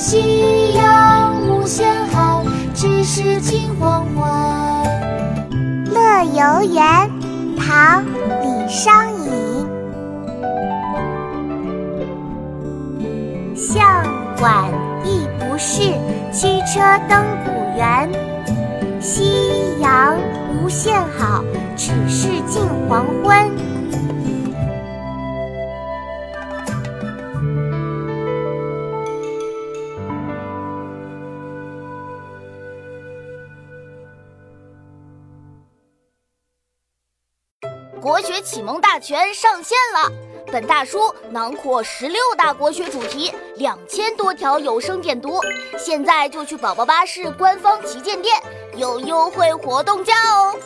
夕阳无限好，只是近黄昏。《乐游原》唐·李商隐。向晚意不适，驱车登古原。夕阳无限好，只是近黄昏。国学启蒙大全上线了，本大书囊括十六大国学主题，两千多条有声点读。现在就去宝宝巴士官方旗舰店，有优惠活动价哦！